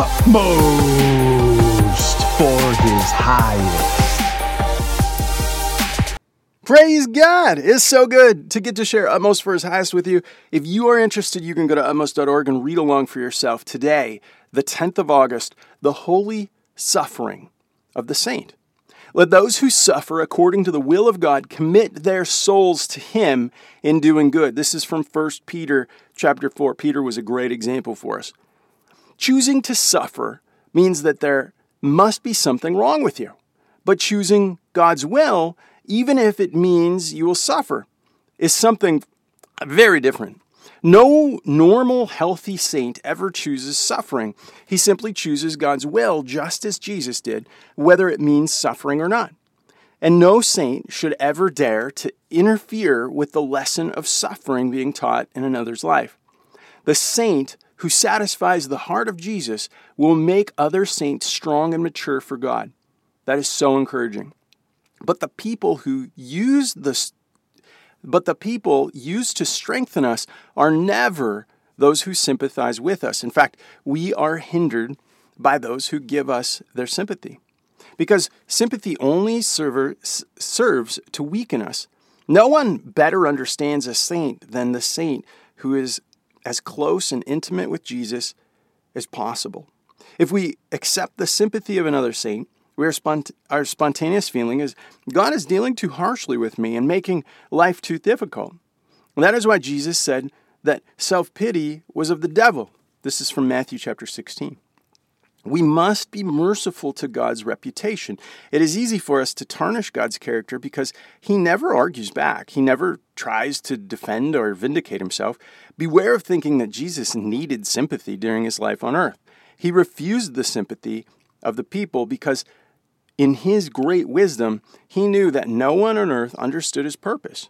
utmost for his highest. Praise God! It's so good to get to share Utmost for His Highest with you. If you are interested, you can go to utmost.org and read along for yourself. Today, the 10th of August, the holy suffering of the saint. Let those who suffer according to the will of God commit their souls to him in doing good. This is from 1 Peter chapter 4. Peter was a great example for us. Choosing to suffer means that there must be something wrong with you. But choosing God's will even if it means you will suffer, is something very different. No normal, healthy saint ever chooses suffering. He simply chooses God's will, just as Jesus did, whether it means suffering or not. And no saint should ever dare to interfere with the lesson of suffering being taught in another's life. The saint who satisfies the heart of Jesus will make other saints strong and mature for God. That is so encouraging. But the people who use the but the people used to strengthen us are never those who sympathize with us. In fact, we are hindered by those who give us their sympathy. Because sympathy only server, serves to weaken us. No one better understands a saint than the saint who is as close and intimate with Jesus as possible. If we accept the sympathy of another saint, we are spont- our spontaneous feeling is God is dealing too harshly with me and making life too difficult. And that is why Jesus said that self pity was of the devil. This is from Matthew chapter 16. We must be merciful to God's reputation. It is easy for us to tarnish God's character because he never argues back. He never tries to defend or vindicate himself. Beware of thinking that Jesus needed sympathy during his life on earth. He refused the sympathy of the people because in his great wisdom, he knew that no one on earth understood his purpose.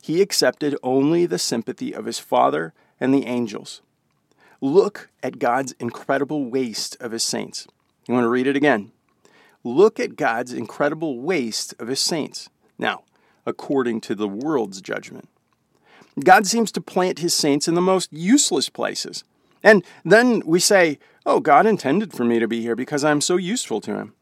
He accepted only the sympathy of his Father and the angels. Look at God's incredible waste of his saints. You want to read it again? Look at God's incredible waste of his saints. Now, according to the world's judgment. God seems to plant his saints in the most useless places. And then we say, Oh, God intended for me to be here because I'm so useful to him.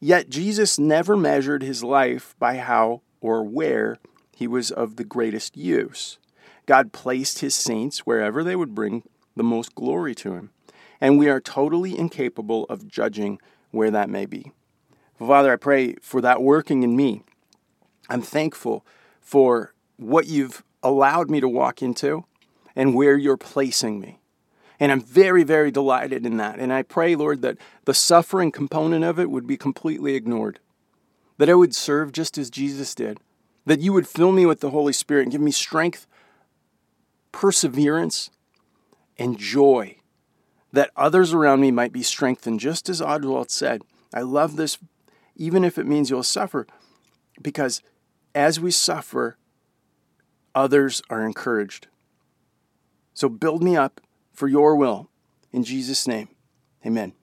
Yet Jesus never measured his life by how or where he was of the greatest use. God placed his saints wherever they would bring the most glory to him, and we are totally incapable of judging where that may be. Father, I pray for that working in me. I'm thankful for what you've allowed me to walk into and where you're placing me. And I'm very, very delighted in that. And I pray, Lord, that the suffering component of it would be completely ignored, that I would serve just as Jesus did, that you would fill me with the Holy Spirit and give me strength, perseverance, and joy, that others around me might be strengthened, just as Oswald said. I love this, even if it means you'll suffer, because as we suffer, others are encouraged. So build me up for your will. In Jesus' name, amen.